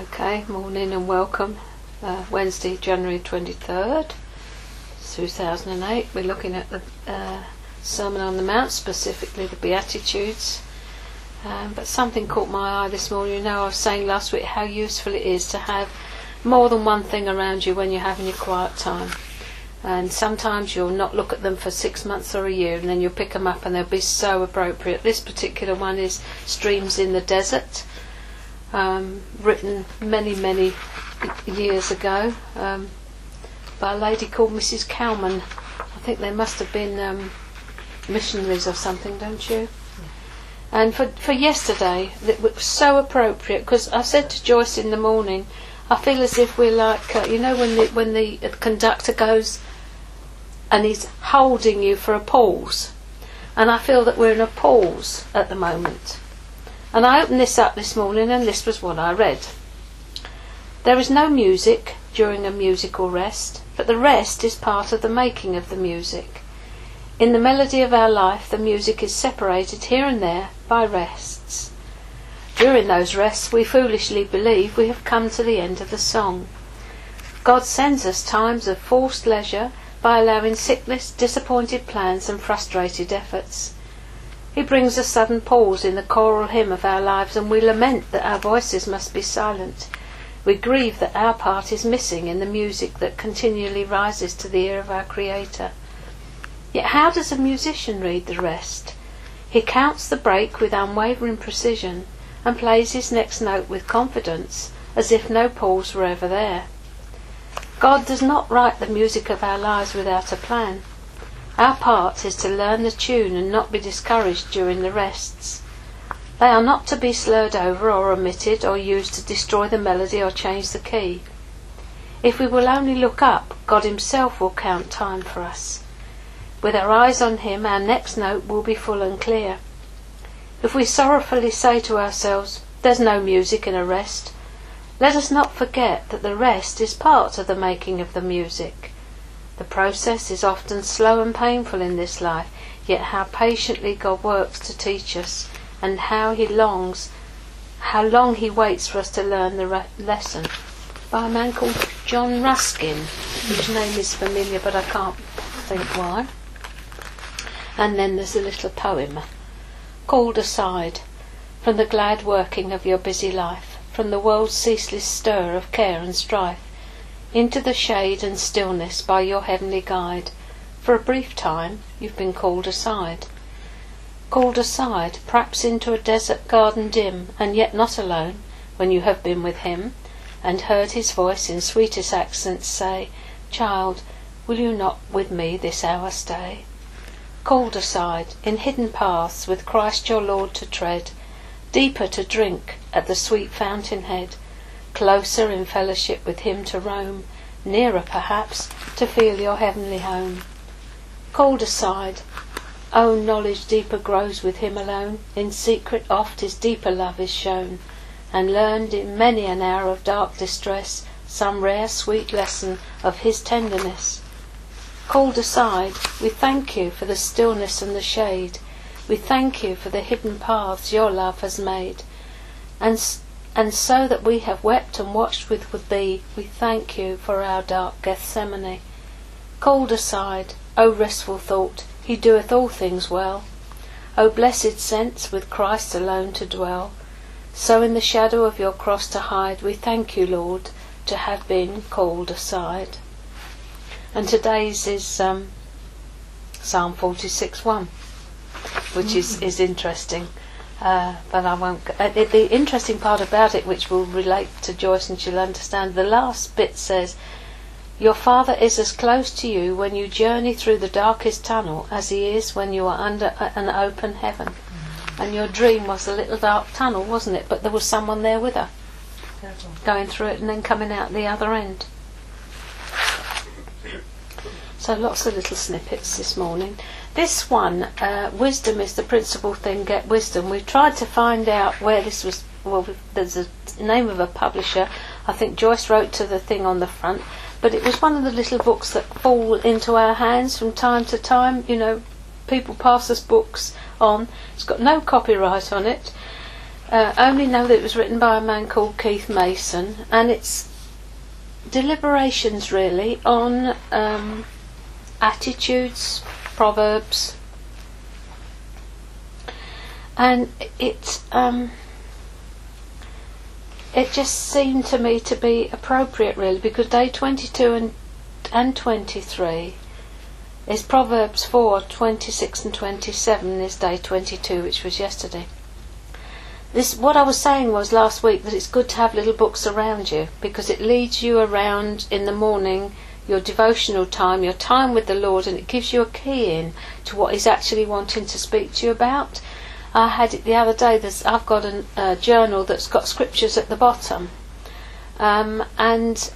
Okay, morning and welcome. Uh, Wednesday, January 23rd, 2008. We're looking at the uh, Sermon on the Mount, specifically the Beatitudes. Um, but something caught my eye this morning. You know, I was saying last week how useful it is to have more than one thing around you when you're having your quiet time. And sometimes you'll not look at them for six months or a year, and then you'll pick them up and they'll be so appropriate. This particular one is Streams in the Desert um, written many, many years ago um, by a lady called Mrs. Cowman. I think they must have been um, missionaries or something, don't you? And for, for yesterday, it was so appropriate because I said to Joyce in the morning, I feel as if we're like, uh, you know, when the, when the conductor goes and he's holding you for a pause. And I feel that we're in a pause at the moment. And I opened this up this morning and this was what I read. There is no music during a musical rest, but the rest is part of the making of the music. In the melody of our life, the music is separated here and there by rests. During those rests, we foolishly believe we have come to the end of the song. God sends us times of forced leisure by allowing sickness, disappointed plans, and frustrated efforts. He brings a sudden pause in the choral hymn of our lives, and we lament that our voices must be silent. We grieve that our part is missing in the music that continually rises to the ear of our Creator. Yet how does a musician read the rest? He counts the break with unwavering precision and plays his next note with confidence, as if no pause were ever there. God does not write the music of our lives without a plan. Our part is to learn the tune and not be discouraged during the rests. They are not to be slurred over or omitted or used to destroy the melody or change the key. If we will only look up, God Himself will count time for us. With our eyes on Him, our next note will be full and clear. If we sorrowfully say to ourselves, There's no music in a rest, let us not forget that the rest is part of the making of the music. The process is often slow and painful in this life, yet how patiently God works to teach us, and how He longs, how long He waits for us to learn the re- lesson. By a man called John Ruskin, whose name is familiar, but I can't think why. And then there's a little poem called aside from the glad working of your busy life, from the world's ceaseless stir of care and strife into the shade and stillness by your heavenly guide. For a brief time you've been called aside. Called aside, perhaps into a desert garden dim, and yet not alone, when you have been with him, and heard his voice in sweetest accents say, Child, will you not with me this hour stay? Called aside, in hidden paths, with Christ your Lord to tread, deeper to drink at the sweet fountain head, closer in fellowship with him to roam, nearer perhaps to feel your heavenly home. Called aside, oh, knowledge deeper grows with him alone, in secret oft his deeper love is shown, and learned in many an hour of dark distress some rare sweet lesson of his tenderness. Called aside, we thank you for the stillness and the shade. We thank you for the hidden paths your love has made. And and so that we have wept and watched with thee, we thank you for our dark Gethsemane. Called aside, O restful thought, he doeth all things well. O blessed sense, with Christ alone to dwell. So in the shadow of your cross to hide, we thank you, Lord, to have been called aside. And today's is um, Psalm 46 1, which is, is interesting. Uh, but I won't. Uh, the, the, interesting part about it, which will relate to Joyce and she'll understand, the last bit says, Your Father is as close to you when you journey through the darkest tunnel as He is when you are under a, an open heaven. Mm-hmm. And your dream was a little dark tunnel, wasn't it? But there was someone there with her, going through it and then coming out the other end. So lots of little snippets this morning. This one, uh, wisdom is the principal thing, get wisdom. We've tried to find out where this was, well, there's a name of a publisher. I think Joyce wrote to the thing on the front, but it was one of the little books that fall into our hands from time to time. You know, people pass us books on. It's got no copyright on it. Uh, only know that it was written by a man called Keith Mason, and it's deliberations really on um, attitudes, proverbs, and it um, it just seemed to me to be appropriate really because day 22 and and 23 is Proverbs 4 26 and 27 is day 22 which was yesterday. This what I was saying was last week that it's good to have little books around you because it leads you around in the morning your devotional time, your time with the Lord, and it gives you a key in to what He's actually wanting to speak to you about. I had it the other day. There's, I've got a uh, journal that's got scriptures at the bottom, um, and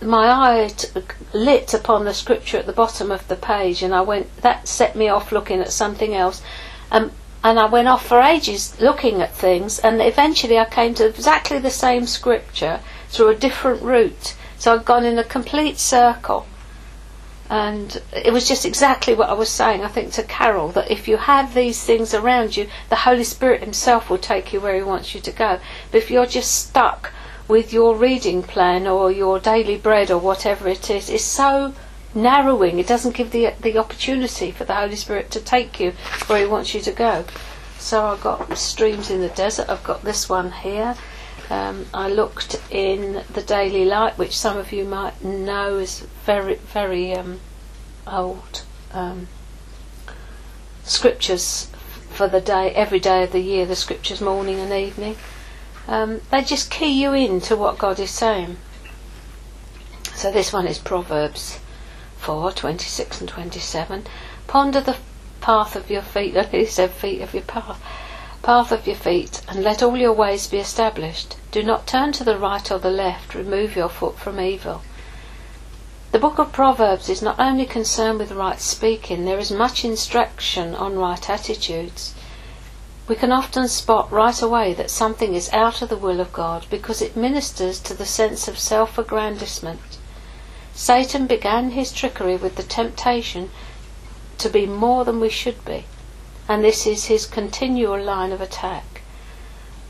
my eye t- lit upon the scripture at the bottom of the page, and I went. That set me off looking at something else, um, and I went off for ages looking at things, and eventually I came to exactly the same scripture through a different route. So I'd gone in a complete circle. And it was just exactly what I was saying, I think, to Carol, that if you have these things around you, the Holy Spirit Himself will take you where He wants you to go. But if you're just stuck with your reading plan or your daily bread or whatever it is, it's so narrowing. It doesn't give the the opportunity for the Holy Spirit to take you where He wants you to go. So I've got streams in the desert. I've got this one here. Um, I looked in the Daily Light, which some of you might know is very, very um, old um, scriptures for the day, every day of the year. The scriptures, morning and evening. Um, they just key you in to what God is saying. So this one is Proverbs 4, 26 and 27. Ponder the path of your feet. He said, feet of your path path of your feet, and let all your ways be established. Do not turn to the right or the left, remove your foot from evil. The book of Proverbs is not only concerned with right speaking, there is much instruction on right attitudes. We can often spot right away that something is out of the will of God because it ministers to the sense of self aggrandisement. Satan began his trickery with the temptation to be more than we should be and this is his continual line of attack.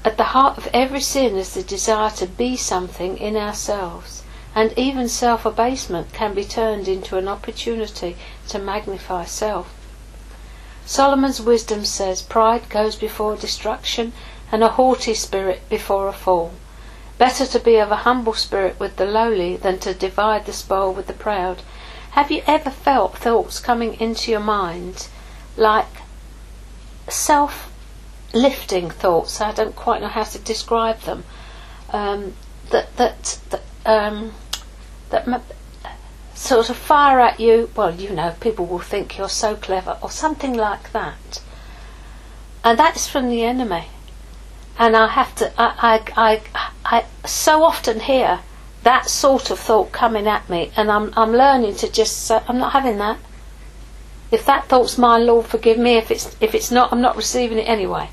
At the heart of every sin is the desire to be something in ourselves, and even self abasement can be turned into an opportunity to magnify self. Solomon's wisdom says pride goes before destruction and a haughty spirit before a fall. Better to be of a humble spirit with the lowly than to divide the spoil with the proud. Have you ever felt thoughts coming into your mind like self lifting thoughts. I don't quite know how to describe them. Um, that that that um, that m- sort of fire at you. Well, you know, people will think you're so clever, or something like that. And that's from the enemy. And I have to. I I I, I so often hear that sort of thought coming at me, and I'm I'm learning to just say, I'm not having that. If that thought's mine, Lord, forgive me. If it's if it's not, I'm not receiving it anyway.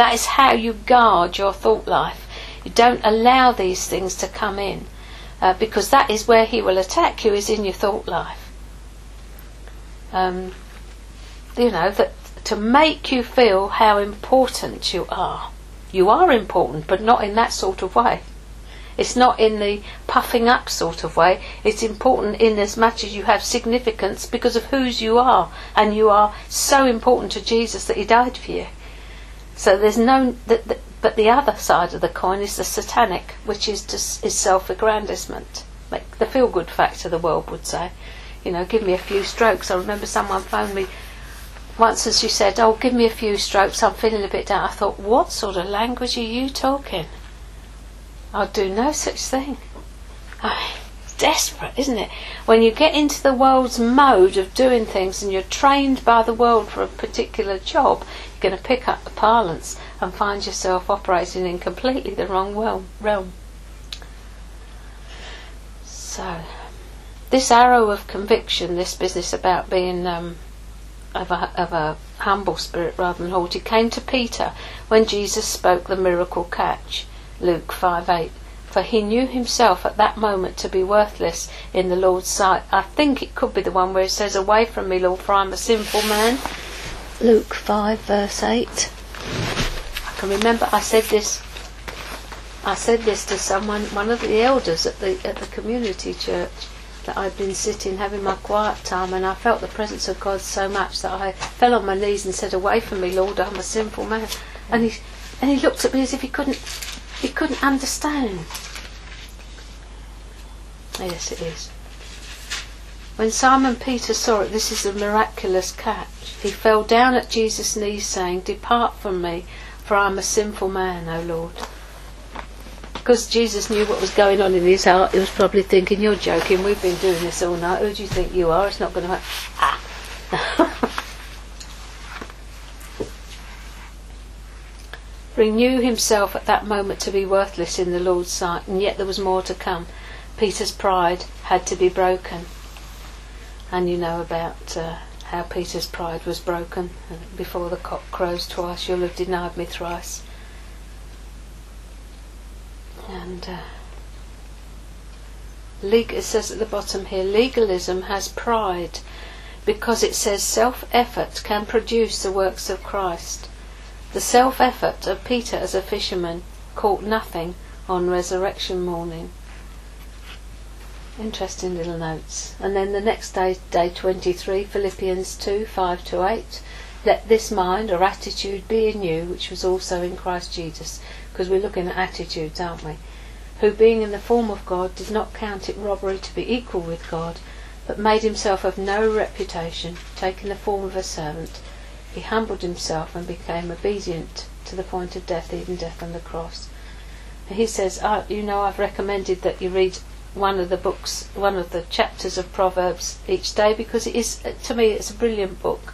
That is how you guard your thought life. You don't allow these things to come in, uh, because that is where He will attack you. Is in your thought life. Um, you know that to make you feel how important you are. You are important, but not in that sort of way. It's not in the puffing up sort of way. It's important in as much as you have significance because of whose you are, and you are so important to Jesus that He died for you. So there's no, the, the, but the other side of the coin is the satanic, which is just, is self-aggrandisement, like the feel-good factor. The world would say, you know, give me a few strokes. I remember someone phoned me once and she said, "Oh, give me a few strokes. I'm feeling a bit down." I thought, what sort of language are you talking? I'll do no such thing. Oh, desperate, isn't it? When you get into the world's mode of doing things and you're trained by the world for a particular job, going to pick up the parlance and find yourself operating in completely the wrong realm. So, this arrow of conviction, this business about being um, of, a, of a humble spirit rather than haughty, came to Peter when Jesus spoke the miracle catch. Luke 5 8. For he knew himself at that moment to be worthless in the Lord's sight. I think it could be the one where it says, Away from me, Lord, for I'm a sinful man. Luke 5 verse 8. I can remember I said this. I said this to someone, one of the elders at the at the community church, that I'd been sitting having my quiet time, and I felt the presence of God so much that I fell on my knees and said, "Away from me, Lord, I'm a sinful man." And he and he looked at me as if he couldn't he couldn't understand. Yes, it is. When Simon Peter saw it, this is a miraculous catch. He fell down at Jesus' knees, saying, Depart from me, for I am a sinful man, O Lord. Because Jesus knew what was going on in his heart, he was probably thinking, You're joking, we've been doing this all night. Who do you think you are? It's not going to happen. Ah. Renew himself at that moment to be worthless in the Lord's sight, and yet there was more to come. Peter's pride had to be broken. And you know about uh, how Peter's pride was broken. Before the cock crows twice, you'll have denied me thrice. And uh, it says at the bottom here legalism has pride because it says self effort can produce the works of Christ. The self effort of Peter as a fisherman caught nothing on resurrection morning. Interesting little notes. And then the next day, day 23, Philippians 2 5 to 8. Let this mind or attitude be in you, which was also in Christ Jesus. Because we're looking at attitudes, aren't we? Who, being in the form of God, did not count it robbery to be equal with God, but made himself of no reputation, taking the form of a servant he humbled himself and became obedient to the point of death, even death on the cross. he says, oh, you know, I've recommended that you read one of the books, one of the chapters of Proverbs each day because it is, to me, it's a brilliant book.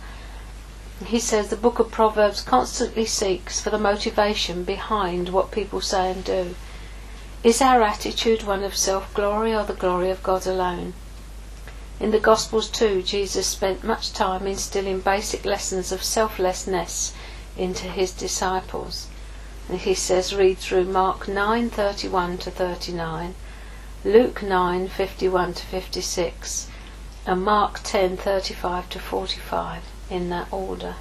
He says the book of Proverbs constantly seeks for the motivation behind what people say and do. Is our attitude one of self glory or the glory of God alone? In the Gospels too, Jesus spent much time instilling basic lessons of selflessness into his disciples. And he says, read through Mark 9:31 to 39, Luke 9:51 to 56, and Mark 10:35 to 45 in that order.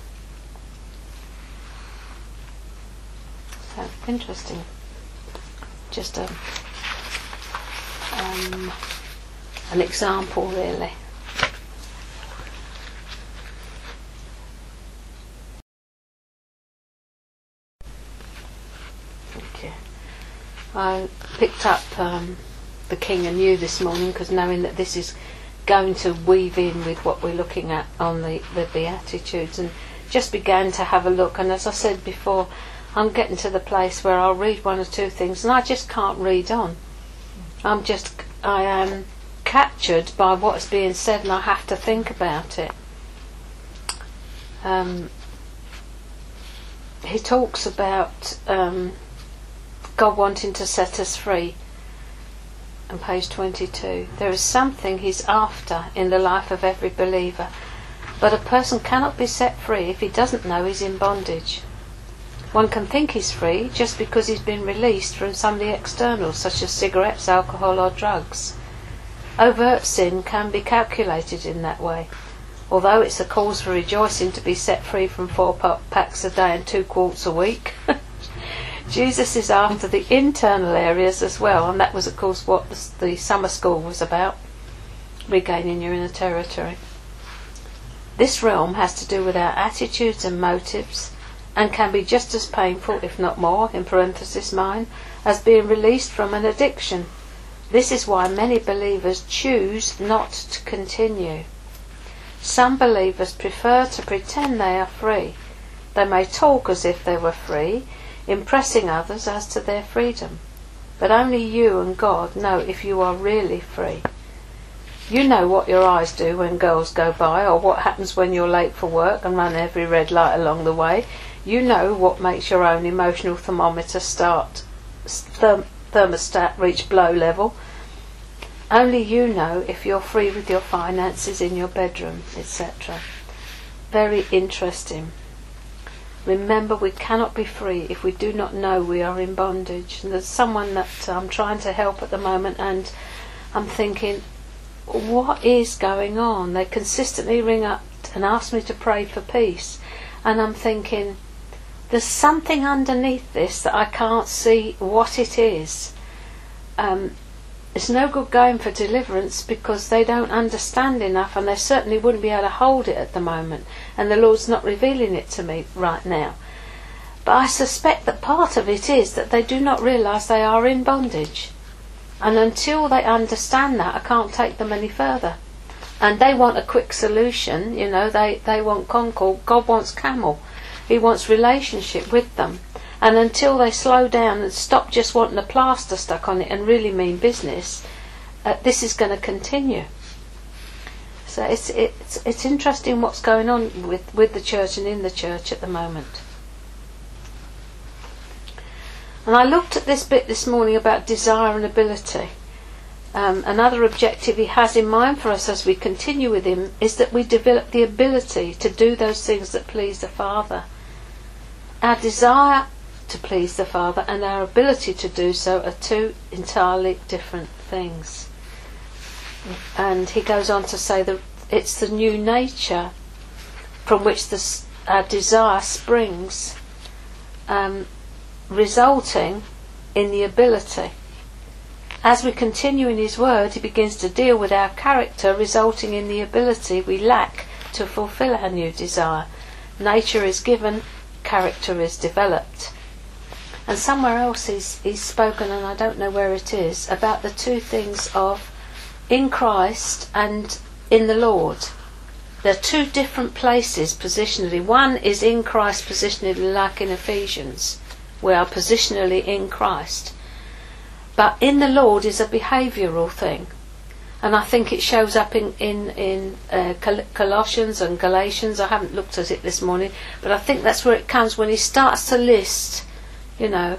So interesting. Just a um, an example really. I picked up um, The King You this morning because knowing that this is going to weave in with what we're looking at on the, the Beatitudes and just began to have a look and as I said before I'm getting to the place where I'll read one or two things and I just can't read on. I'm just I am captured by what's being said and I have to think about it. Um, he talks about um, God wanting to set us free. On page 22, there is something He's after in the life of every believer, but a person cannot be set free if he doesn't know he's in bondage. One can think he's free just because he's been released from some of the externals, such as cigarettes, alcohol, or drugs. Overt sin can be calculated in that way. Although it's a cause for rejoicing to be set free from four packs a day and two quarts a week, Jesus is after the internal areas as well, and that was, of course, what the, the summer school was about regaining your inner territory. This realm has to do with our attitudes and motives, and can be just as painful, if not more, in parenthesis mine, as being released from an addiction. This is why many believers choose not to continue. Some believers prefer to pretend they are free. They may talk as if they were free, impressing others as to their freedom. But only you and God know if you are really free. You know what your eyes do when girls go by, or what happens when you're late for work and run every red light along the way. You know what makes your own emotional thermometer start therm- thermostat reach blow level. Only you know if you're free with your finances in your bedroom, etc. Very interesting. Remember, we cannot be free if we do not know we are in bondage. And there's someone that I'm trying to help at the moment, and I'm thinking, what is going on? They consistently ring up and ask me to pray for peace, and I'm thinking, there's something underneath this that I can't see what it is. Um, it's no good going for deliverance because they don't understand enough and they certainly wouldn't be able to hold it at the moment. And the Lord's not revealing it to me right now. But I suspect that part of it is that they do not realise they are in bondage. And until they understand that, I can't take them any further. And they want a quick solution, you know, they, they want concord. God wants camel. He wants relationship with them. And until they slow down and stop just wanting a plaster stuck on it and really mean business, uh, this is going to continue. So it's, it's, it's interesting what's going on with, with the church and in the church at the moment. And I looked at this bit this morning about desire and ability. Um, another objective he has in mind for us as we continue with him is that we develop the ability to do those things that please the Father. Our desire to please the Father and our ability to do so are two entirely different things. And he goes on to say that it's the new nature from which the, our desire springs, um, resulting in the ability. As we continue in his word, he begins to deal with our character, resulting in the ability we lack to fulfill our new desire. Nature is given, character is developed. And somewhere else he's, he's spoken, and I don't know where it is, about the two things of in Christ and in the Lord. They're two different places positionally. One is in Christ positionally, like in Ephesians. We are positionally in Christ. But in the Lord is a behavioural thing. And I think it shows up in, in, in uh, Colossians and Galatians. I haven't looked at it this morning, but I think that's where it comes when he starts to list you know,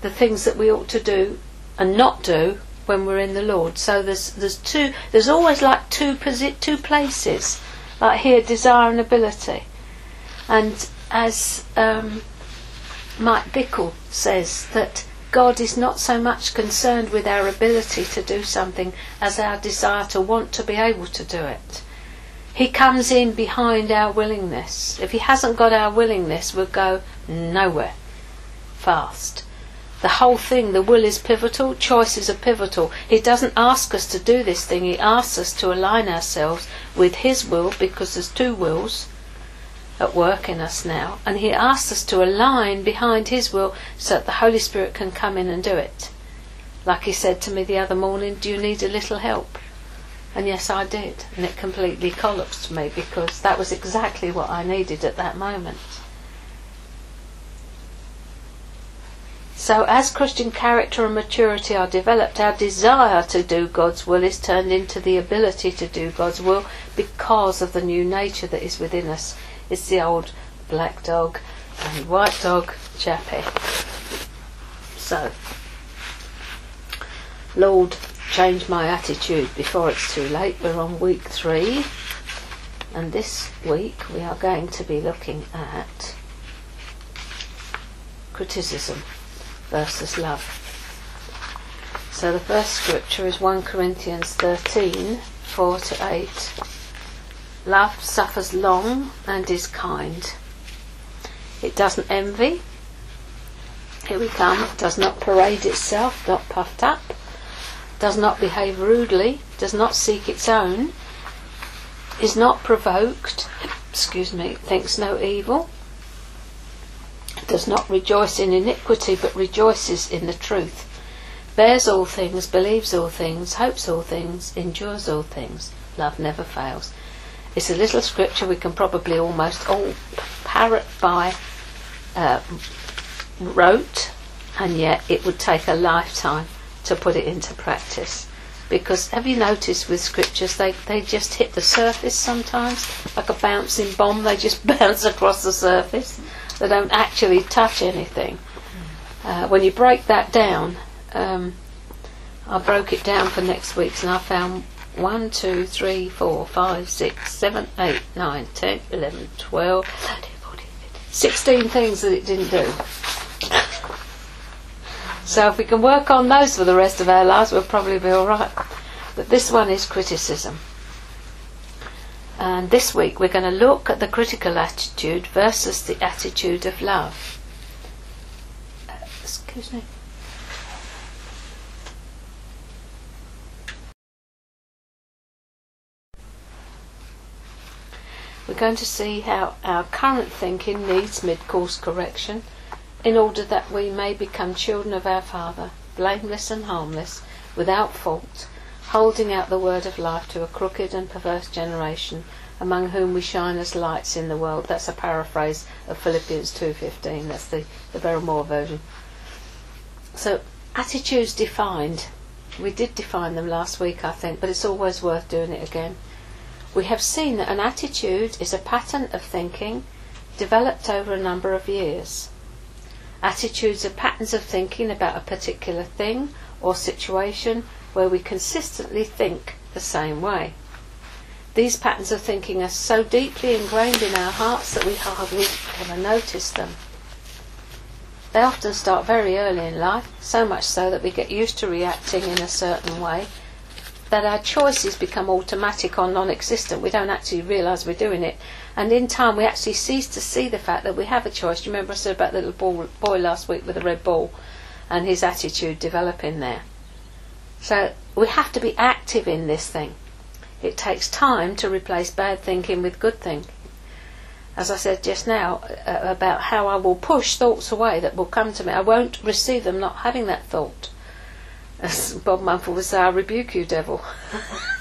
the things that we ought to do and not do when we're in the Lord. So there's there's two there's always like two posi- two places, like here desire and ability, and as um, Mike Bickle says that God is not so much concerned with our ability to do something as our desire to want to be able to do it. He comes in behind our willingness. If he hasn't got our willingness, we'll go nowhere fast. The whole thing, the will is pivotal, choices are pivotal. He doesn't ask us to do this thing, he asks us to align ourselves with his will because there's two wills at work in us now, and he asks us to align behind his will so that the Holy Spirit can come in and do it. Like he said to me the other morning, Do you need a little help? And yes, I did. And it completely collapsed me because that was exactly what I needed at that moment. So, as Christian character and maturity are developed, our desire to do God's will is turned into the ability to do God's will because of the new nature that is within us. It's the old black dog and white dog chappy. So, Lord, change my attitude before it's too late. We're on week three, and this week we are going to be looking at criticism versus love. So the first scripture is 1 Corinthians 13 4 to 8. Love suffers long and is kind. It doesn't envy. Here we come. It does not parade itself, not puffed up. Does not behave rudely. Does not seek its own. Is not provoked. Excuse me. Thinks no evil does not rejoice in iniquity, but rejoices in the truth, bears all things, believes all things, hopes all things, endures all things. Love never fails. It's a little scripture we can probably almost all parrot by uh, rote, and yet it would take a lifetime to put it into practice. Because have you noticed with scriptures they, they just hit the surface sometimes like a bouncing bomb they just bounce across the surface they don't actually touch anything. Uh, when you break that down, um, I broke it down for next week's and I found 1, 2, 3, 4, 5, 6, 7, 8, 9, 10, 11, 12, 13, 14, 15, 16 things that it didn't do. so if we can work on those for the rest of our lives, we'll probably be alright. But this one is criticism. And this week we're going to look at the critical attitude versus the attitude of love. Excuse me. We're going to see how our current thinking needs mid course correction in order that we may become children of our Father, blameless and harmless, without fault, holding out the word of life to a crooked and perverse generation among whom we shine as lights in the world. That's a paraphrase of Philippians 2.15. That's the, the Verrall version. So, attitudes defined. We did define them last week, I think, but it's always worth doing it again. We have seen that an attitude is a pattern of thinking developed over a number of years. Attitudes are patterns of thinking about a particular thing or situation where we consistently think the same way. These patterns of thinking are so deeply ingrained in our hearts that we hardly ever notice them. They often start very early in life, so much so that we get used to reacting in a certain way, that our choices become automatic or non existent. We don't actually realise we're doing it. And in time, we actually cease to see the fact that we have a choice. Do you remember I said about the little boy last week with the red ball and his attitude developing there? So we have to be active in this thing. It takes time to replace bad thinking with good thinking. As I said just now uh, about how I will push thoughts away that will come to me, I won't receive them not having that thought. As Bob Mumford would say, I rebuke you, devil.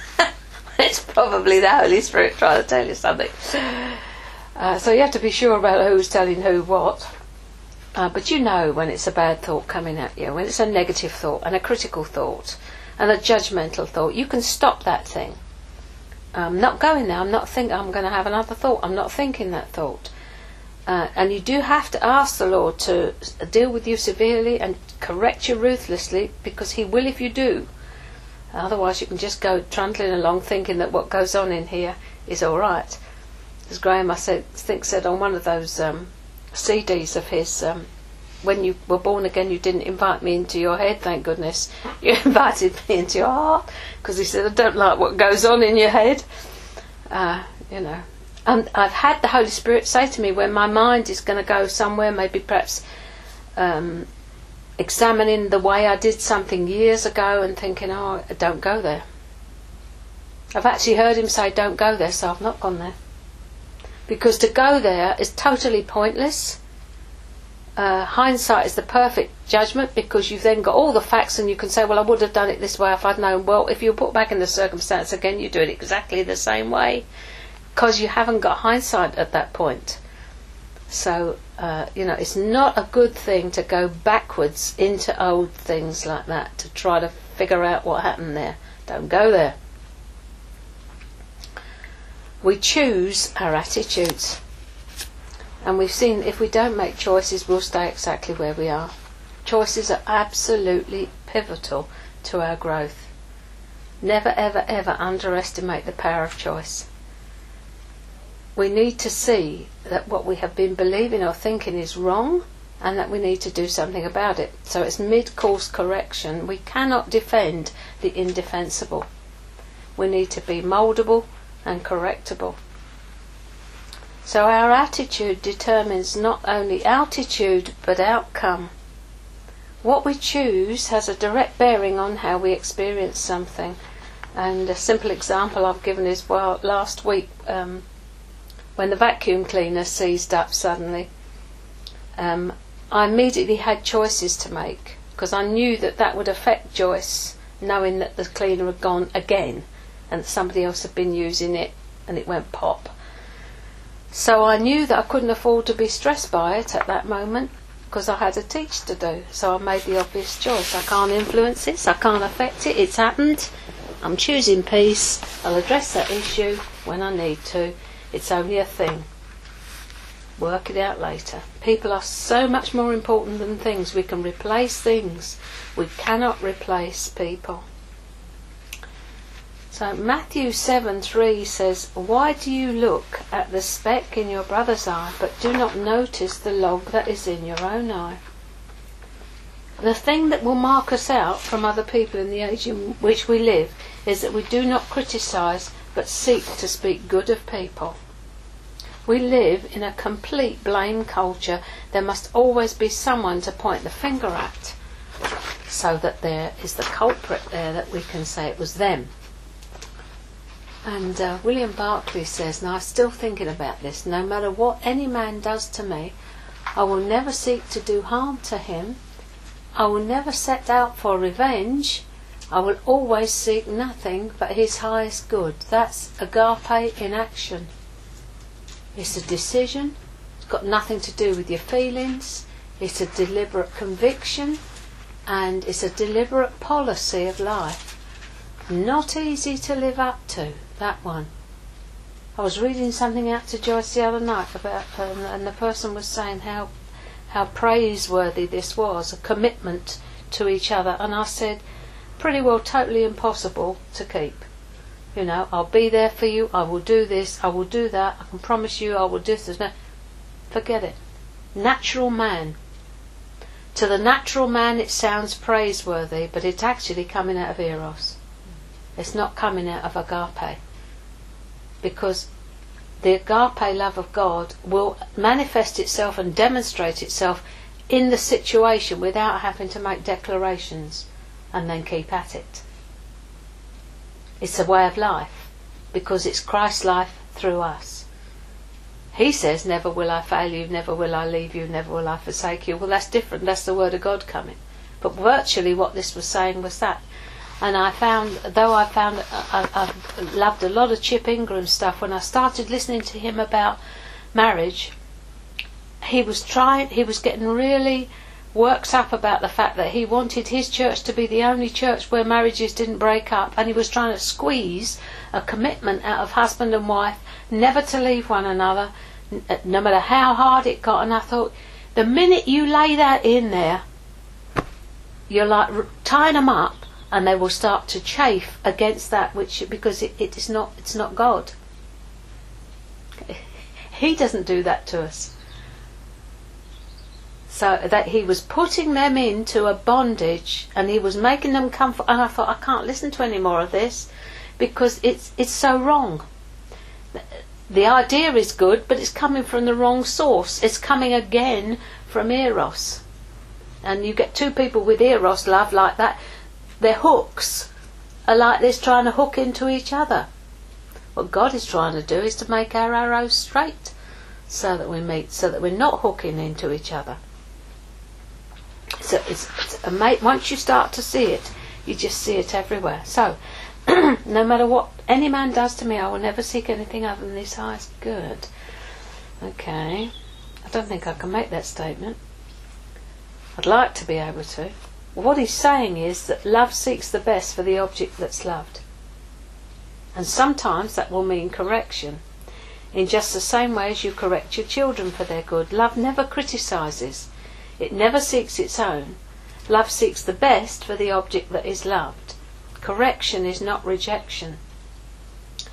it's probably the Holy Spirit trying to tell you something. Uh, so you have to be sure about who's telling who what. Uh, but you know when it's a bad thought coming at you, when it's a negative thought and a critical thought and a judgmental thought, you can stop that thing. I'm not going there. I'm not thinking. I'm going to have another thought. I'm not thinking that thought. Uh, and you do have to ask the Lord to deal with you severely and correct you ruthlessly, because He will if you do. Otherwise, you can just go trundling along thinking that what goes on in here is all right. As Graham, I said, think said on one of those um, CDs of his, um, when you were born again, you didn't invite me into your head, thank goodness. You invited me into your heart because he said, I don't like what goes on in your head. Uh, you know. And I've had the Holy Spirit say to me when my mind is going to go somewhere, maybe perhaps um, examining the way I did something years ago and thinking, oh, don't go there. I've actually heard him say, don't go there, so I've not gone there. Because to go there is totally pointless uh, hindsight is the perfect judgment because you've then got all the facts and you can say, well, I would have done it this way if I'd known. Well, if you're put back in the circumstance again, you do it exactly the same way because you haven't got hindsight at that point. So, uh, you know, it's not a good thing to go backwards into old things like that to try to figure out what happened there. Don't go there. We choose our attitudes. And we've seen if we don't make choices, we'll stay exactly where we are. Choices are absolutely pivotal to our growth. Never, ever, ever underestimate the power of choice. We need to see that what we have been believing or thinking is wrong and that we need to do something about it. So it's mid course correction. We cannot defend the indefensible. We need to be mouldable and correctable. So our attitude determines not only altitude but outcome. What we choose has a direct bearing on how we experience something. And a simple example I've given is well, last week um, when the vacuum cleaner seized up suddenly, um, I immediately had choices to make because I knew that that would affect Joyce, knowing that the cleaner had gone again and somebody else had been using it and it went pop. So I knew that I couldn't afford to be stressed by it at that moment because I had a teach to do. So I made the obvious choice. I can't influence this, I can't affect it, it's happened. I'm choosing peace. I'll address that issue when I need to. It's only a thing. Work it out later. People are so much more important than things. We can replace things. We cannot replace people. So Matthew 7 3 says, Why do you look at the speck in your brother's eye, but do not notice the log that is in your own eye? The thing that will mark us out from other people in the age in which we live is that we do not criticise but seek to speak good of people. We live in a complete blame culture. There must always be someone to point the finger at, so that there is the culprit there that we can say it was them. And uh, William Barclay says, and I'm still thinking about this, no matter what any man does to me, I will never seek to do harm to him. I will never set out for revenge. I will always seek nothing but his highest good. That's agape in action. It's a decision. It's got nothing to do with your feelings. It's a deliberate conviction and it's a deliberate policy of life. Not easy to live up to that one. I was reading something out to Joyce the other night about, um, and the person was saying how how praiseworthy this was, a commitment to each other, and I said, pretty well totally impossible to keep. You know, I'll be there for you, I will do this, I will do that, I can promise you I will do this. No, forget it. Natural man. To the natural man it sounds praiseworthy, but it's actually coming out of Eros. It's not coming out of agape because the agape love of God will manifest itself and demonstrate itself in the situation without having to make declarations and then keep at it. It's a way of life because it's Christ's life through us. He says, Never will I fail you, never will I leave you, never will I forsake you. Well, that's different. That's the word of God coming. But virtually what this was saying was that and I found, though I found I, I loved a lot of Chip Ingram stuff, when I started listening to him about marriage, he was trying, he was getting really worked up about the fact that he wanted his church to be the only church where marriages didn't break up, and he was trying to squeeze a commitment out of husband and wife, never to leave one another, no matter how hard it got. And I thought, the minute you lay that in there, you're like tying them up and they will start to chafe against that which because it, it is not it's not God. He doesn't do that to us. So that he was putting them into a bondage and he was making them comfort and I thought I can't listen to any more of this because it's it's so wrong. The idea is good, but it's coming from the wrong source. It's coming again from Eros. And you get two people with Eros love like that their hooks are like this trying to hook into each other. What God is trying to do is to make our arrows straight so that we meet, so that we're not hooking into each other. So it's, it's uh, a, once you start to see it, you just see it everywhere. So, no matter what any man does to me, I will never seek anything other than his highest good. Okay. I don't think I can make that statement. I'd like to be able to. What he's saying is that love seeks the best for the object that's loved. And sometimes that will mean correction. In just the same way as you correct your children for their good, love never criticizes. It never seeks its own. Love seeks the best for the object that is loved. Correction is not rejection.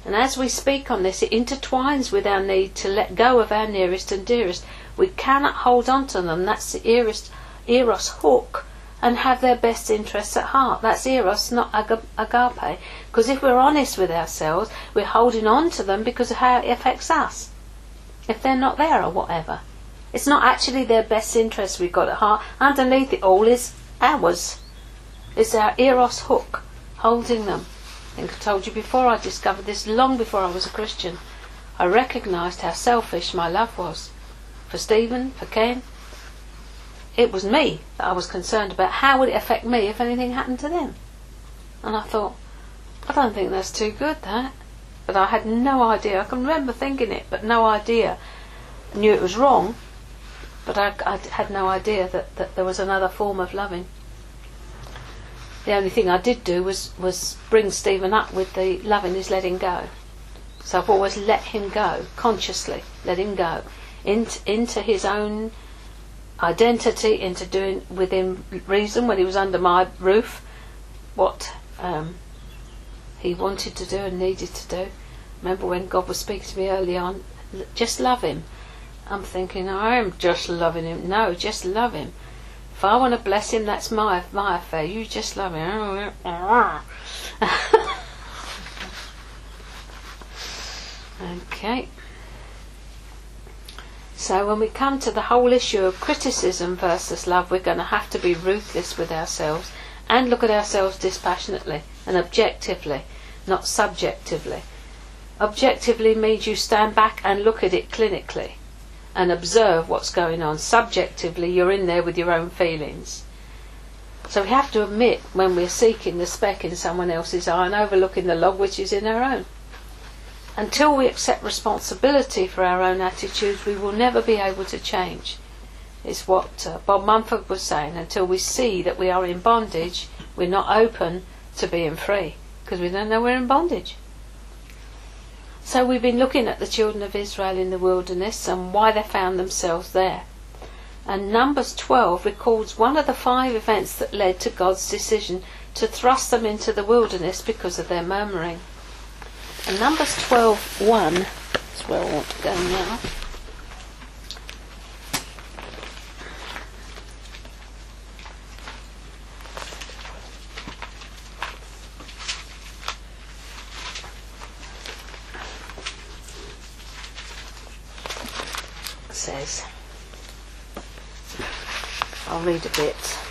And as we speak on this, it intertwines with our need to let go of our nearest and dearest. We cannot hold on to them. That's the eros, eros hook and have their best interests at heart. That's eros, not agape. Because if we're honest with ourselves, we're holding on to them because of how it affects us. If they're not there or whatever. It's not actually their best interests we've got at heart. Underneath it all is ours. It's our eros hook holding them. I think I told you before I discovered this long before I was a Christian. I recognised how selfish my love was. For Stephen, for Ken, it was me that I was concerned about. How would it affect me if anything happened to them? And I thought, I don't think that's too good, that. But I had no idea. I can remember thinking it, but no idea. I knew it was wrong, but I, I had no idea that, that there was another form of loving. The only thing I did do was, was bring Stephen up with the loving is letting go. So I've always let him go, consciously, let him go into, into his own identity into doing within reason when he was under my roof what um, he wanted to do and needed to do. Remember when God was speaking to me early on, just love him. I'm thinking, I am just loving him. No, just love him. If I want to bless him, that's my my affair. You just love him. okay. So when we come to the whole issue of criticism versus love, we're going to have to be ruthless with ourselves and look at ourselves dispassionately and objectively, not subjectively. Objectively means you stand back and look at it clinically and observe what's going on. Subjectively, you're in there with your own feelings. So we have to admit when we're seeking the speck in someone else's eye and overlooking the log which is in our own. Until we accept responsibility for our own attitudes, we will never be able to change. It's what uh, Bob Mumford was saying. Until we see that we are in bondage, we're not open to being free because we don't know we're in bondage. So we've been looking at the children of Israel in the wilderness and why they found themselves there. And Numbers 12 records one of the five events that led to God's decision to thrust them into the wilderness because of their murmuring. And Numbers 12 1 is where I want to go now. says. I'll read a bit.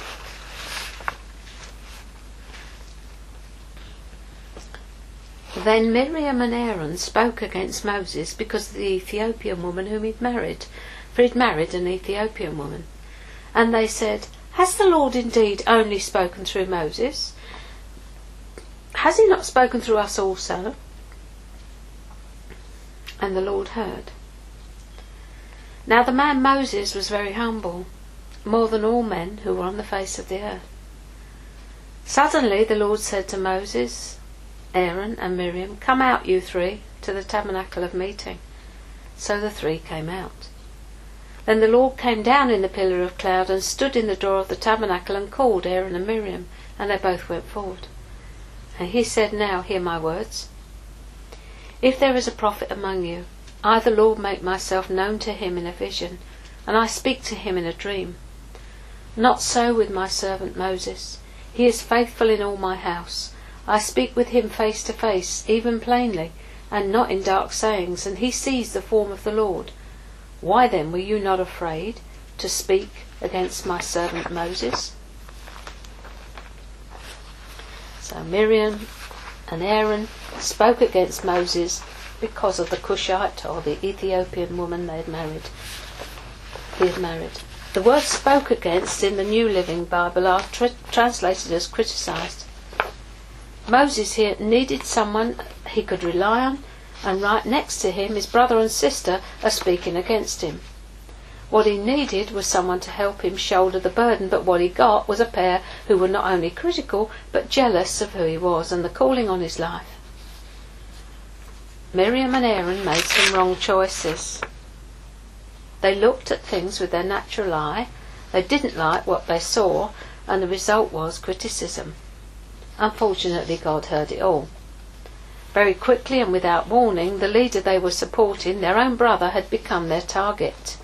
Then Miriam and Aaron spoke against Moses because of the Ethiopian woman whom he'd married, for he'd married an Ethiopian woman. And they said, Has the Lord indeed only spoken through Moses? Has he not spoken through us also? And the Lord heard. Now the man Moses was very humble, more than all men who were on the face of the earth. Suddenly the Lord said to Moses, Aaron and Miriam, Come out, you three, to the tabernacle of meeting. So the three came out. Then the Lord came down in the pillar of cloud and stood in the door of the tabernacle and called Aaron and Miriam, and they both went forward. And he said, Now hear my words. If there is a prophet among you, I, the Lord, make myself known to him in a vision, and I speak to him in a dream. Not so with my servant Moses. He is faithful in all my house. I speak with him face to face, even plainly, and not in dark sayings, and he sees the form of the Lord. Why then were you not afraid to speak against my servant Moses? So Miriam and Aaron spoke against Moses because of the Cushite or the Ethiopian woman they had married. He had married. The words spoke against in the New Living Bible are tra- translated as criticized. Moses here needed someone he could rely on, and right next to him, his brother and sister are speaking against him. What he needed was someone to help him shoulder the burden, but what he got was a pair who were not only critical, but jealous of who he was and the calling on his life. Miriam and Aaron made some wrong choices. They looked at things with their natural eye, they didn't like what they saw, and the result was criticism. Unfortunately, God heard it all. Very quickly and without warning, the leader they were supporting, their own brother, had become their target.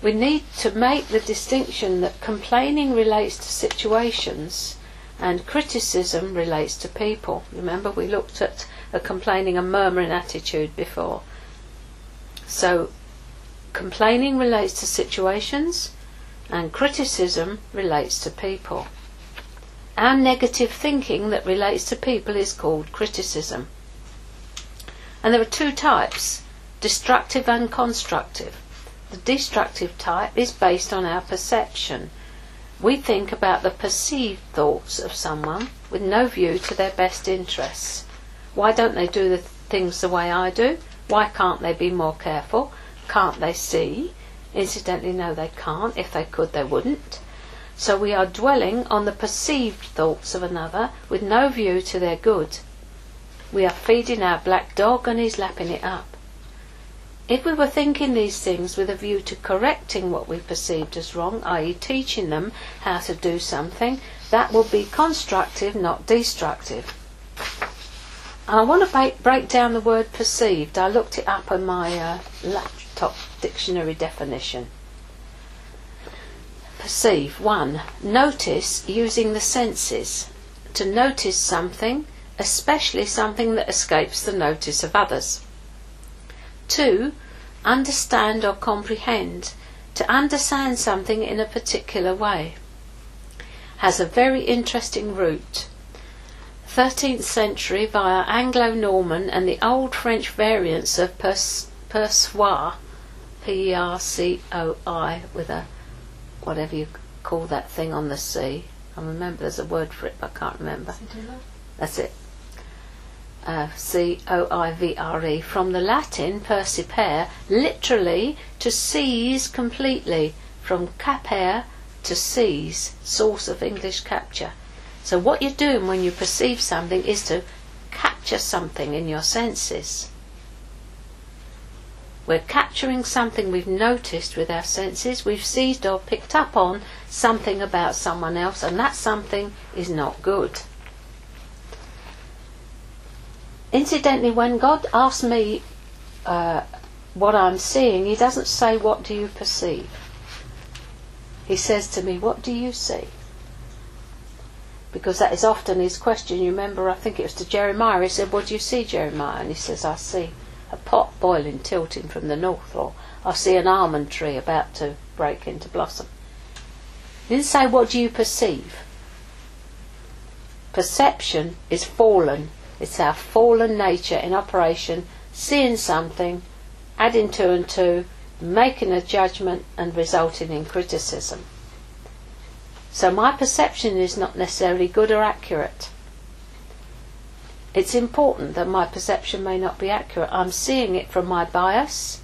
We need to make the distinction that complaining relates to situations and criticism relates to people. Remember, we looked at a complaining and murmuring attitude before. So, complaining relates to situations and criticism relates to people. Our negative thinking that relates to people is called criticism. And there are two types destructive and constructive. The destructive type is based on our perception. We think about the perceived thoughts of someone with no view to their best interests. Why don't they do the things the way I do? Why can't they be more careful? Can't they see? Incidentally, no, they can't. If they could, they wouldn't. So we are dwelling on the perceived thoughts of another with no view to their good. We are feeding our black dog and he's lapping it up. If we were thinking these things with a view to correcting what we perceived as wrong, i.e., teaching them how to do something, that would be constructive, not destructive. I want to break down the word perceived. I looked it up in my uh, laptop dictionary definition. Perceive. 1. Notice using the senses. To notice something, especially something that escapes the notice of others. 2. understand or comprehend, to understand something in a particular way. Has a very interesting root. 13th century via Anglo Norman and the Old French variants of pers- persois, P E R C O I, with a whatever you call that thing on the sea. I remember there's a word for it, but I can't remember. That's it. Uh, C O I V R E, from the Latin percipere, literally to seize completely, from capere to seize, source of English capture. So, what you're doing when you perceive something is to capture something in your senses. We're capturing something we've noticed with our senses, we've seized or picked up on something about someone else, and that something is not good. Incidentally, when God asks me uh, what I'm seeing, He doesn't say, What do you perceive? He says to me, What do you see? Because that is often his question. You remember, I think it was to Jeremiah, he said, What do you see, Jeremiah? And he says, I see a pot boiling, tilting from the north, or I see an almond tree about to break into blossom. He didn't say, What do you perceive? Perception is fallen. It's our fallen nature in operation, seeing something, adding two and two, making a judgment, and resulting in criticism. So my perception is not necessarily good or accurate. It's important that my perception may not be accurate. I'm seeing it from my bias,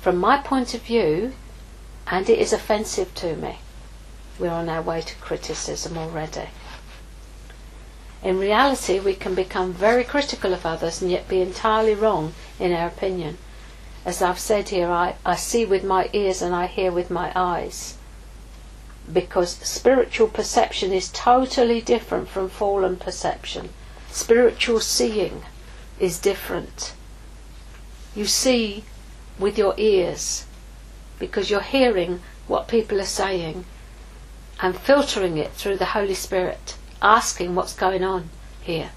from my point of view, and it is offensive to me. We're on our way to criticism already. In reality, we can become very critical of others and yet be entirely wrong in our opinion. As I've said here, I, I see with my ears and I hear with my eyes. Because spiritual perception is totally different from fallen perception. Spiritual seeing is different. You see with your ears because you're hearing what people are saying and filtering it through the Holy Spirit, asking what's going on here.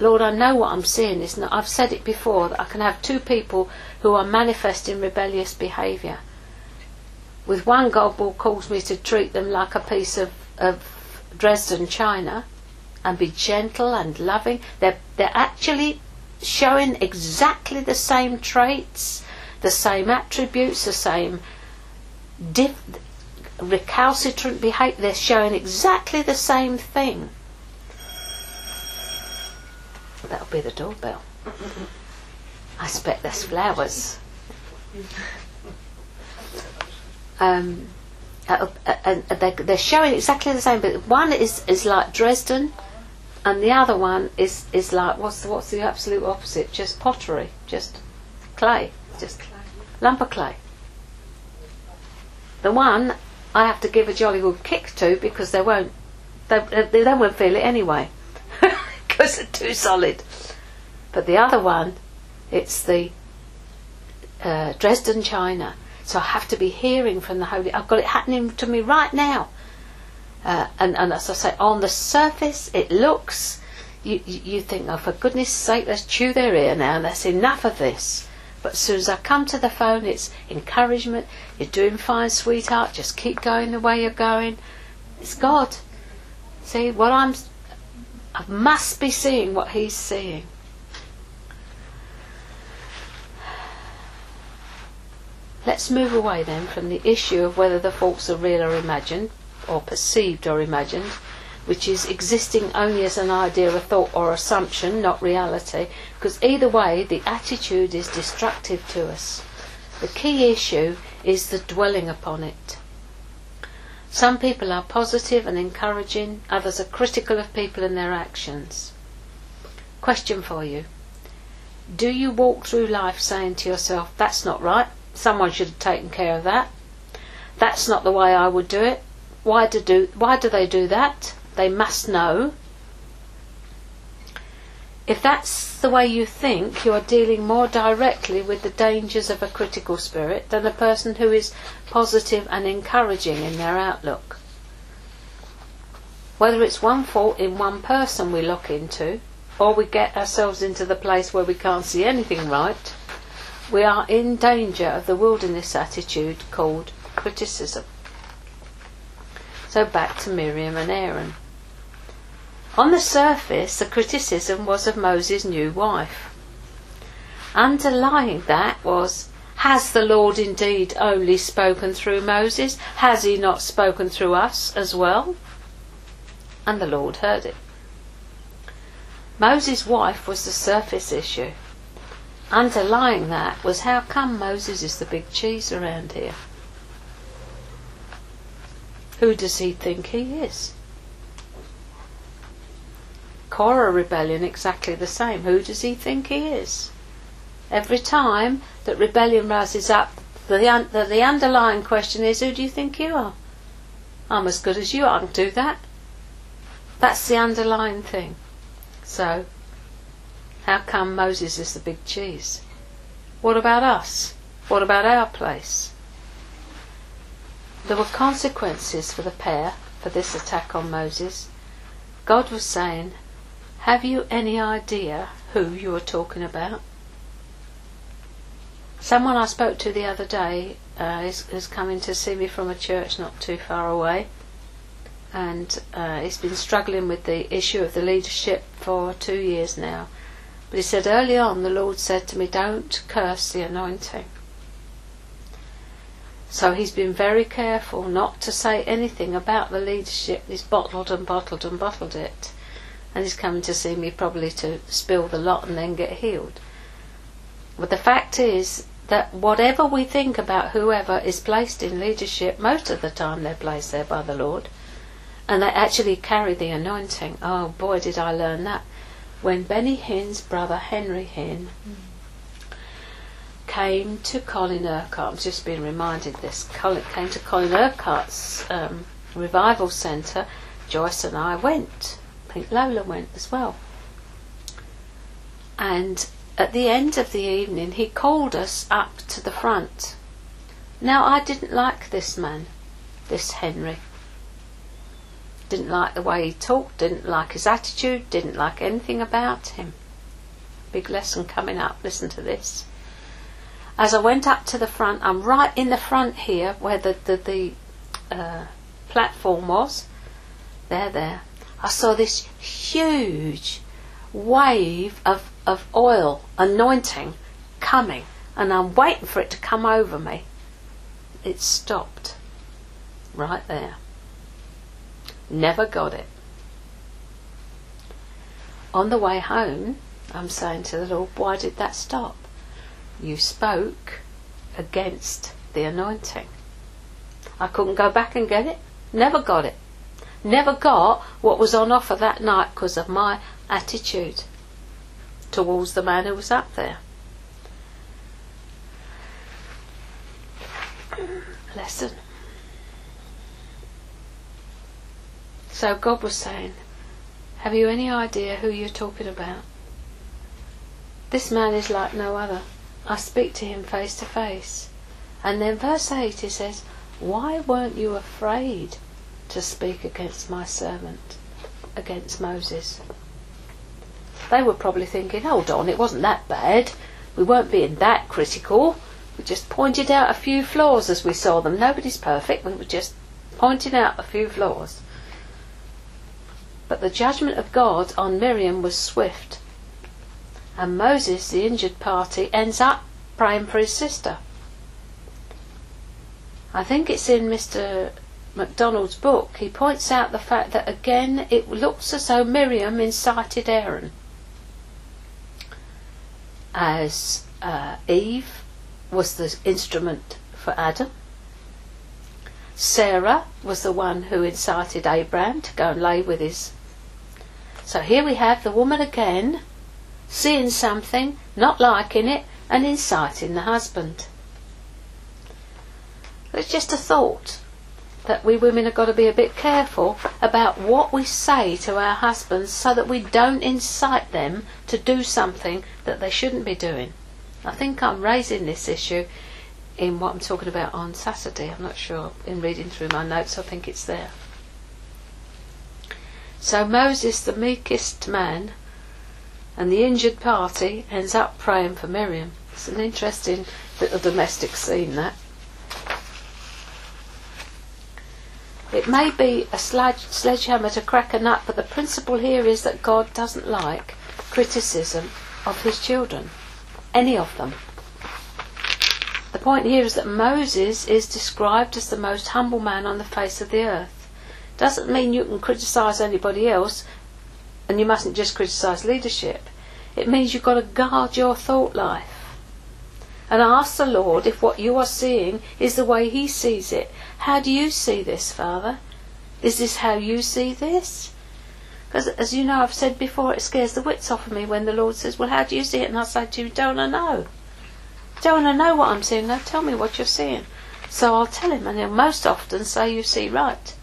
Lord, I know what I'm seeing. It's not, I've said it before that I can have two people who are manifesting rebellious behaviour. With one, God will cause me to treat them like a piece of, of Dresden china and be gentle and loving. They're, they're actually showing exactly the same traits, the same attributes, the same diff- recalcitrant behaviour. They're showing exactly the same thing. That'll be the doorbell. I expect there's flowers. Um, uh, uh, they're, they're showing exactly the same, but one is, is like Dresden, and the other one is, is like what's the, what's the absolute opposite? Just pottery, just clay, just lump of clay. The one I have to give a jolly good kick to because they won't they, they, won't feel it anyway because they're too solid. But the other one, it's the uh, Dresden china. So I have to be hearing from the Holy. I've got it happening to me right now. Uh, and, and as I say, on the surface, it looks. You, you think, oh, for goodness sake, let's chew their ear now. and That's enough of this. But as soon as I come to the phone, it's encouragement. You're doing fine, sweetheart. Just keep going the way you're going. It's God. See what I'm. I must be seeing what He's seeing. Let's move away then from the issue of whether the faults are real or imagined, or perceived or imagined, which is existing only as an idea, a thought, or assumption, not reality, because either way the attitude is destructive to us. The key issue is the dwelling upon it. Some people are positive and encouraging, others are critical of people and their actions. Question for you Do you walk through life saying to yourself, that's not right, someone should have taken care of that? That's not the way I would do it. Why do, do, why do they do that? They must know. If that's the way you think, you are dealing more directly with the dangers of a critical spirit than a person who is positive and encouraging in their outlook. Whether it's one fault in one person we look into, or we get ourselves into the place where we can't see anything right, we are in danger of the wilderness attitude called criticism. So back to Miriam and Aaron. On the surface, the criticism was of Moses' new wife. Underlying that was Has the Lord indeed only spoken through Moses? Has he not spoken through us as well? And the Lord heard it. Moses' wife was the surface issue. Underlying that was how come Moses is the big cheese around here? Who does he think he is? Korah rebellion exactly the same. Who does he think he is? Every time that rebellion rises up, the, the, the underlying question is, who do you think you are? I'm as good as you. I can do that. That's the underlying thing. So, how come Moses is the big cheese? What about us? What about our place? There were consequences for the pair for this attack on Moses. God was saying, Have you any idea who you are talking about? Someone I spoke to the other day uh, is, is coming to see me from a church not too far away, and uh, he's been struggling with the issue of the leadership for two years now. But he said early on, the Lord said to me, Don't curse the anointing. So he's been very careful not to say anything about the leadership. He's bottled and bottled and bottled it. And he's coming to see me probably to spill the lot and then get healed. But the fact is that whatever we think about whoever is placed in leadership, most of the time they're placed there by the Lord. And they actually carry the anointing. Oh boy, did I learn that. When Benny Hinn's brother Henry Hinn mm came to Colin Urquhart. I'm just being reminded this. Colin came to Colin Urquhart's um, revival centre. Joyce and I went. I think Lola went as well. And at the end of the evening, he called us up to the front. Now, I didn't like this man, this Henry. Didn't like the way he talked, didn't like his attitude, didn't like anything about him. Big lesson coming up, listen to this as I went up to the front, I'm right in the front here where the, the, the uh, platform was. There, there. I saw this huge wave of, of oil, anointing, coming, and I'm waiting for it to come over me. It stopped right there. Never got it. On the way home, I'm saying to the Lord, why did that stop? You spoke against the anointing. I couldn't go back and get it. Never got it. Never got what was on offer that night because of my attitude towards the man who was up there. Lesson. So God was saying, Have you any idea who you're talking about? This man is like no other. I speak to him face to face. And then verse 8 he says, Why weren't you afraid to speak against my servant, against Moses? They were probably thinking, Hold on, it wasn't that bad. We weren't being that critical. We just pointed out a few flaws as we saw them. Nobody's perfect. We were just pointing out a few flaws. But the judgment of God on Miriam was swift and Moses, the injured party, ends up praying for his sister. I think it's in Mr. MacDonald's book. He points out the fact that again it looks as though Miriam incited Aaron. As uh, Eve was the instrument for Adam. Sarah was the one who incited Abraham to go and lay with his. So here we have the woman again seeing something, not liking it, and inciting the husband. It's just a thought that we women have got to be a bit careful about what we say to our husbands so that we don't incite them to do something that they shouldn't be doing. I think I'm raising this issue in what I'm talking about on Saturday. I'm not sure. In reading through my notes, I think it's there. So Moses, the meekest man, and the injured party ends up praying for Miriam. It's an interesting little domestic scene, that. It may be a sledgehammer to crack a nut, but the principle here is that God doesn't like criticism of his children, any of them. The point here is that Moses is described as the most humble man on the face of the earth. Doesn't mean you can criticise anybody else and you mustn't just criticise leadership. It means you've got to guard your thought life and ask the Lord if what you are seeing is the way He sees it. How do you see this, Father? Is this how you see this? Because, as you know, I've said before, it scares the wits off of me when the Lord says, Well, how do you see it? And I say to you, Don't I know? Don't I know what I'm seeing? Now tell me what you're seeing. So I'll tell him, and he'll most often say, You see right.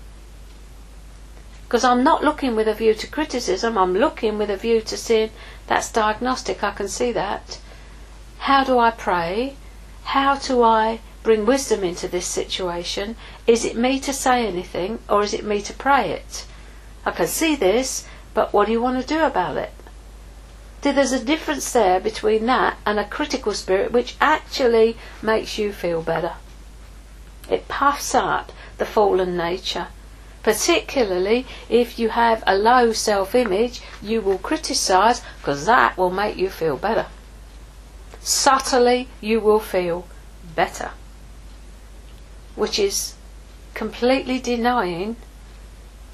Because I'm not looking with a view to criticism, I'm looking with a view to seeing that's diagnostic, I can see that. How do I pray? How do I bring wisdom into this situation? Is it me to say anything or is it me to pray it? I can see this, but what do you want to do about it? There's a difference there between that and a critical spirit which actually makes you feel better. It puffs up the fallen nature. Particularly if you have a low self image, you will criticize because that will make you feel better subtly you will feel better. Which is completely denying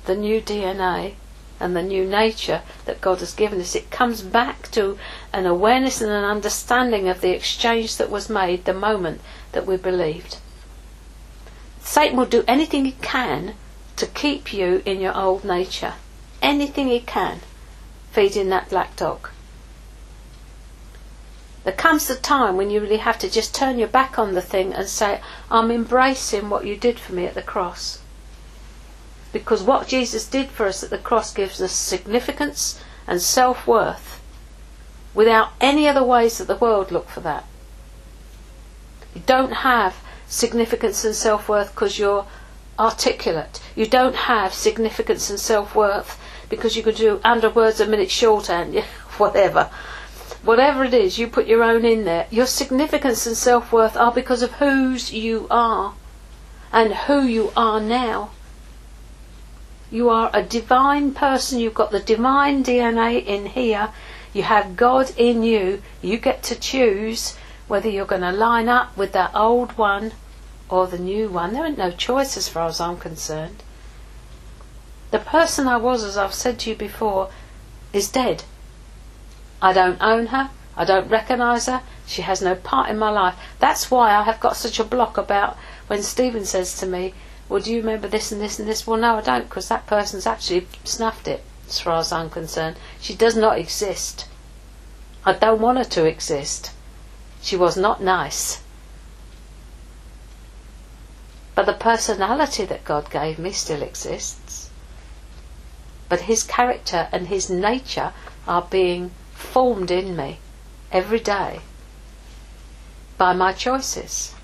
the new DNA and the new nature that God has given us. It comes back to an awareness and an understanding of the exchange that was made the moment that we believed. Satan will do anything he can to keep you in your old nature. Anything he can, feeding that black dog. There comes a time when you really have to just turn your back on the thing and say, I'm embracing what you did for me at the cross. Because what Jesus did for us at the cross gives us significance and self worth without any other ways that the world look for that. You don't have significance and self worth because you're articulate. You don't have significance and self worth because you can do under words a minute shorthand, whatever whatever it is, you put your own in there. Your significance and self worth are because of whose you are and who you are now. You are a divine person, you've got the divine DNA in here, you have God in you, you get to choose whether you're going to line up with that old one or the new one. There ain't no choice as far as I'm concerned. The person I was, as I've said to you before, is dead. I don't own her. I don't recognise her. She has no part in my life. That's why I have got such a block about when Stephen says to me, Well, do you remember this and this and this? Well, no, I don't, because that person's actually snuffed it, as far as I'm concerned. She does not exist. I don't want her to exist. She was not nice. But the personality that God gave me still exists. But his character and his nature are being formed in me every day by my choices.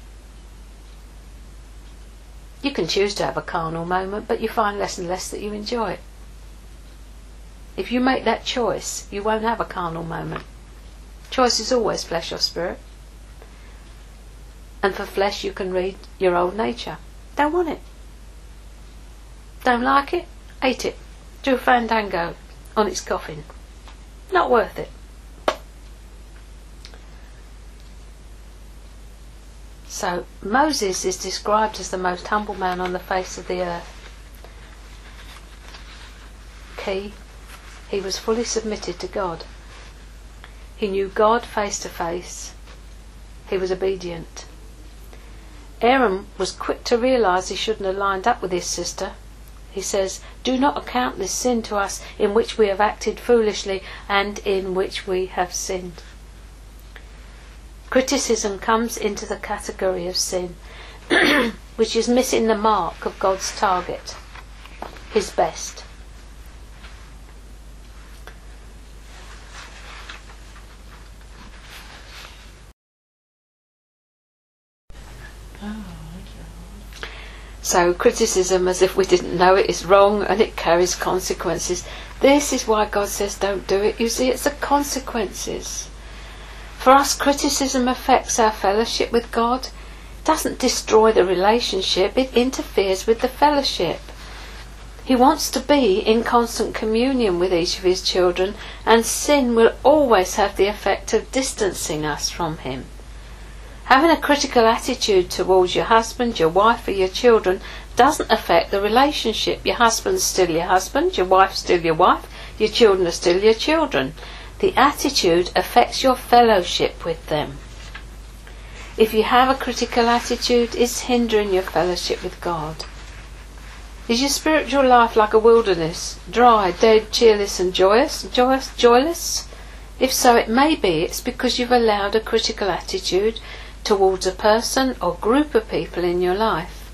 You can choose to have a carnal moment, but you find less and less that you enjoy it. If you make that choice, you won't have a carnal moment. Choice is always flesh or spirit. And for flesh, you can read your old nature. Don't want it. Don't like it? Hate it. Do a fandango on its coffin. Not worth it. So Moses is described as the most humble man on the face of the earth. Key, he was fully submitted to God. He knew God face to face. He was obedient. Aaron was quick to realize he shouldn't have lined up with his sister he says, Do not account this sin to us in which we have acted foolishly and in which we have sinned. Criticism comes into the category of sin, which is missing the mark of God's target, His best. So criticism, as if we didn't know it, is wrong and it carries consequences. This is why God says don't do it. You see, it's the consequences. For us, criticism affects our fellowship with God. It doesn't destroy the relationship, it interferes with the fellowship. He wants to be in constant communion with each of his children, and sin will always have the effect of distancing us from him. Having a critical attitude towards your husband, your wife, or your children doesn't affect the relationship. Your husband's still your husband, your wife's still your wife, your children are still your children. The attitude affects your fellowship with them. If you have a critical attitude, it's hindering your fellowship with God. Is your spiritual life like a wilderness, dry, dead, cheerless, and joyous, joyous, joyless? If so, it may be it's because you've allowed a critical attitude towards a person or group of people in your life.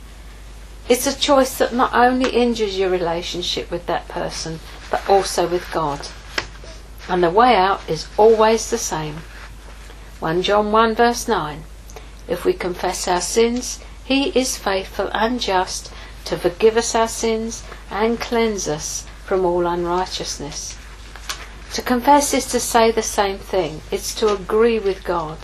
It's a choice that not only injures your relationship with that person, but also with God. And the way out is always the same. 1 John 1 verse 9. If we confess our sins, he is faithful and just to forgive us our sins and cleanse us from all unrighteousness. To confess is to say the same thing. It's to agree with God.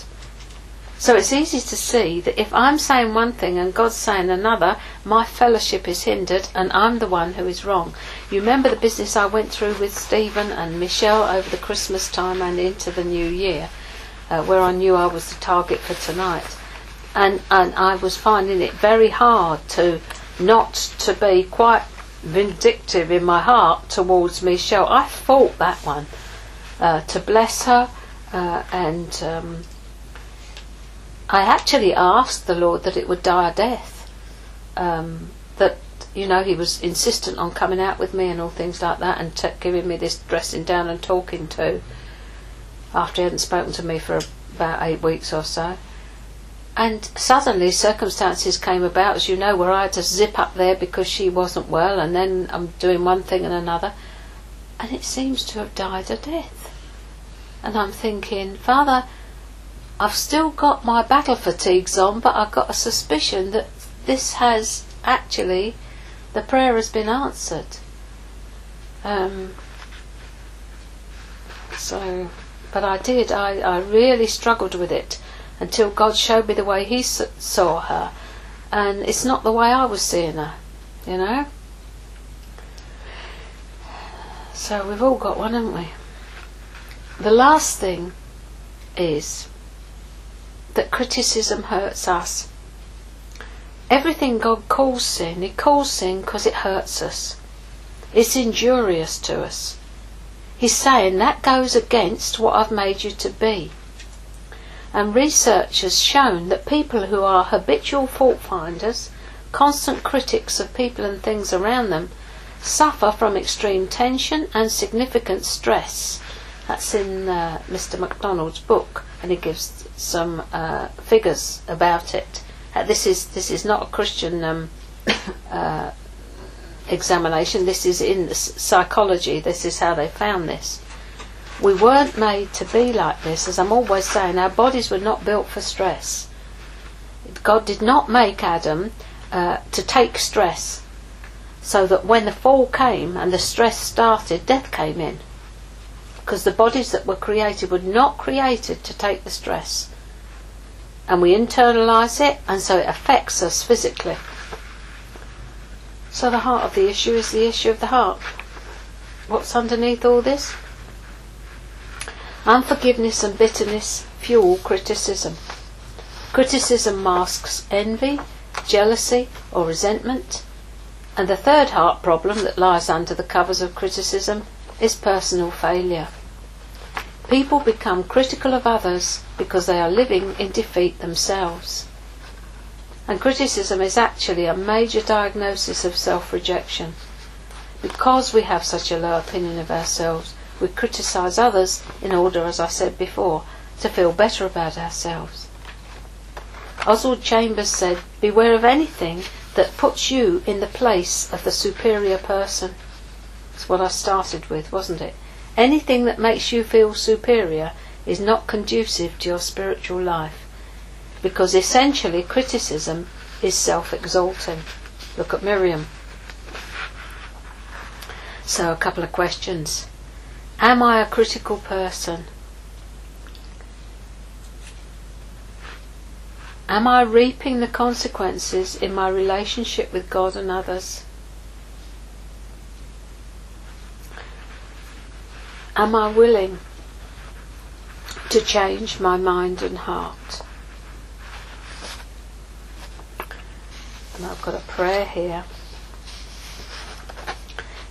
So it's easy to see that if I'm saying one thing and God's saying another, my fellowship is hindered and I'm the one who is wrong. You remember the business I went through with Stephen and Michelle over the Christmas time and into the new year, uh, where I knew I was the target for tonight. And, and I was finding it very hard to not to be quite vindictive in my heart towards Michelle. I fought that one uh, to bless her uh, and. Um, I actually asked the Lord that it would die a death. Um, that you know he was insistent on coming out with me and all things like that, and t- giving me this dressing down and talking to. After he hadn't spoken to me for about eight weeks or so, and suddenly circumstances came about, as you know, where I had to zip up there because she wasn't well, and then I'm doing one thing and another, and it seems to have died a death. And I'm thinking, Father I've still got my battle fatigues on, but I've got a suspicion that this has actually, the prayer has been answered. Um, so, but I did, I, I really struggled with it until God showed me the way He saw her. And it's not the way I was seeing her, you know? So we've all got one, haven't we? The last thing is that criticism hurts us. Everything God calls sin, He calls sin because it hurts us. It's injurious to us. He's saying that goes against what I've made you to be. And research has shown that people who are habitual fault finders, constant critics of people and things around them, suffer from extreme tension and significant stress. That's in uh, Mr. MacDonald's book, and he gives some uh, figures about it. Uh, this is this is not a Christian um, uh, examination. This is in psychology. This is how they found this. We weren't made to be like this, as I'm always saying. Our bodies were not built for stress. God did not make Adam uh, to take stress, so that when the fall came and the stress started, death came in because the bodies that were created were not created to take the stress. And we internalize it, and so it affects us physically. So the heart of the issue is the issue of the heart. What's underneath all this? Unforgiveness and bitterness fuel criticism. Criticism masks envy, jealousy, or resentment. And the third heart problem that lies under the covers of criticism is personal failure. People become critical of others because they are living in defeat themselves. And criticism is actually a major diagnosis of self rejection. Because we have such a low opinion of ourselves, we criticize others in order, as I said before, to feel better about ourselves. Oswald Chambers said, Beware of anything that puts you in the place of the superior person. That's what I started with, wasn't it? Anything that makes you feel superior is not conducive to your spiritual life. Because essentially, criticism is self exalting. Look at Miriam. So, a couple of questions. Am I a critical person? Am I reaping the consequences in my relationship with God and others? Am I willing to change my mind and heart? And I've got a prayer here.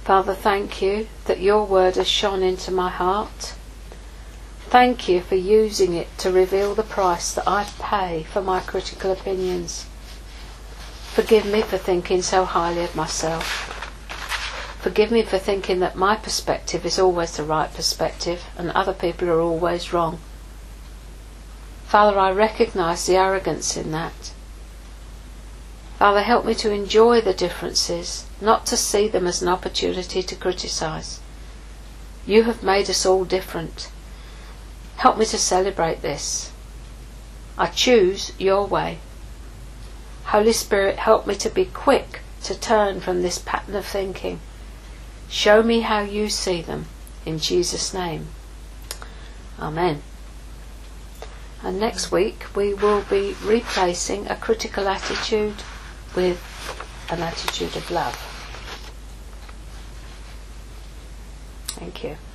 Father, thank you that your word has shone into my heart. Thank you for using it to reveal the price that I pay for my critical opinions. Forgive me for thinking so highly of myself. Forgive me for thinking that my perspective is always the right perspective and other people are always wrong. Father, I recognize the arrogance in that. Father, help me to enjoy the differences, not to see them as an opportunity to criticize. You have made us all different. Help me to celebrate this. I choose your way. Holy Spirit, help me to be quick to turn from this pattern of thinking. Show me how you see them. In Jesus' name. Amen. And next week we will be replacing a critical attitude with an attitude of love. Thank you.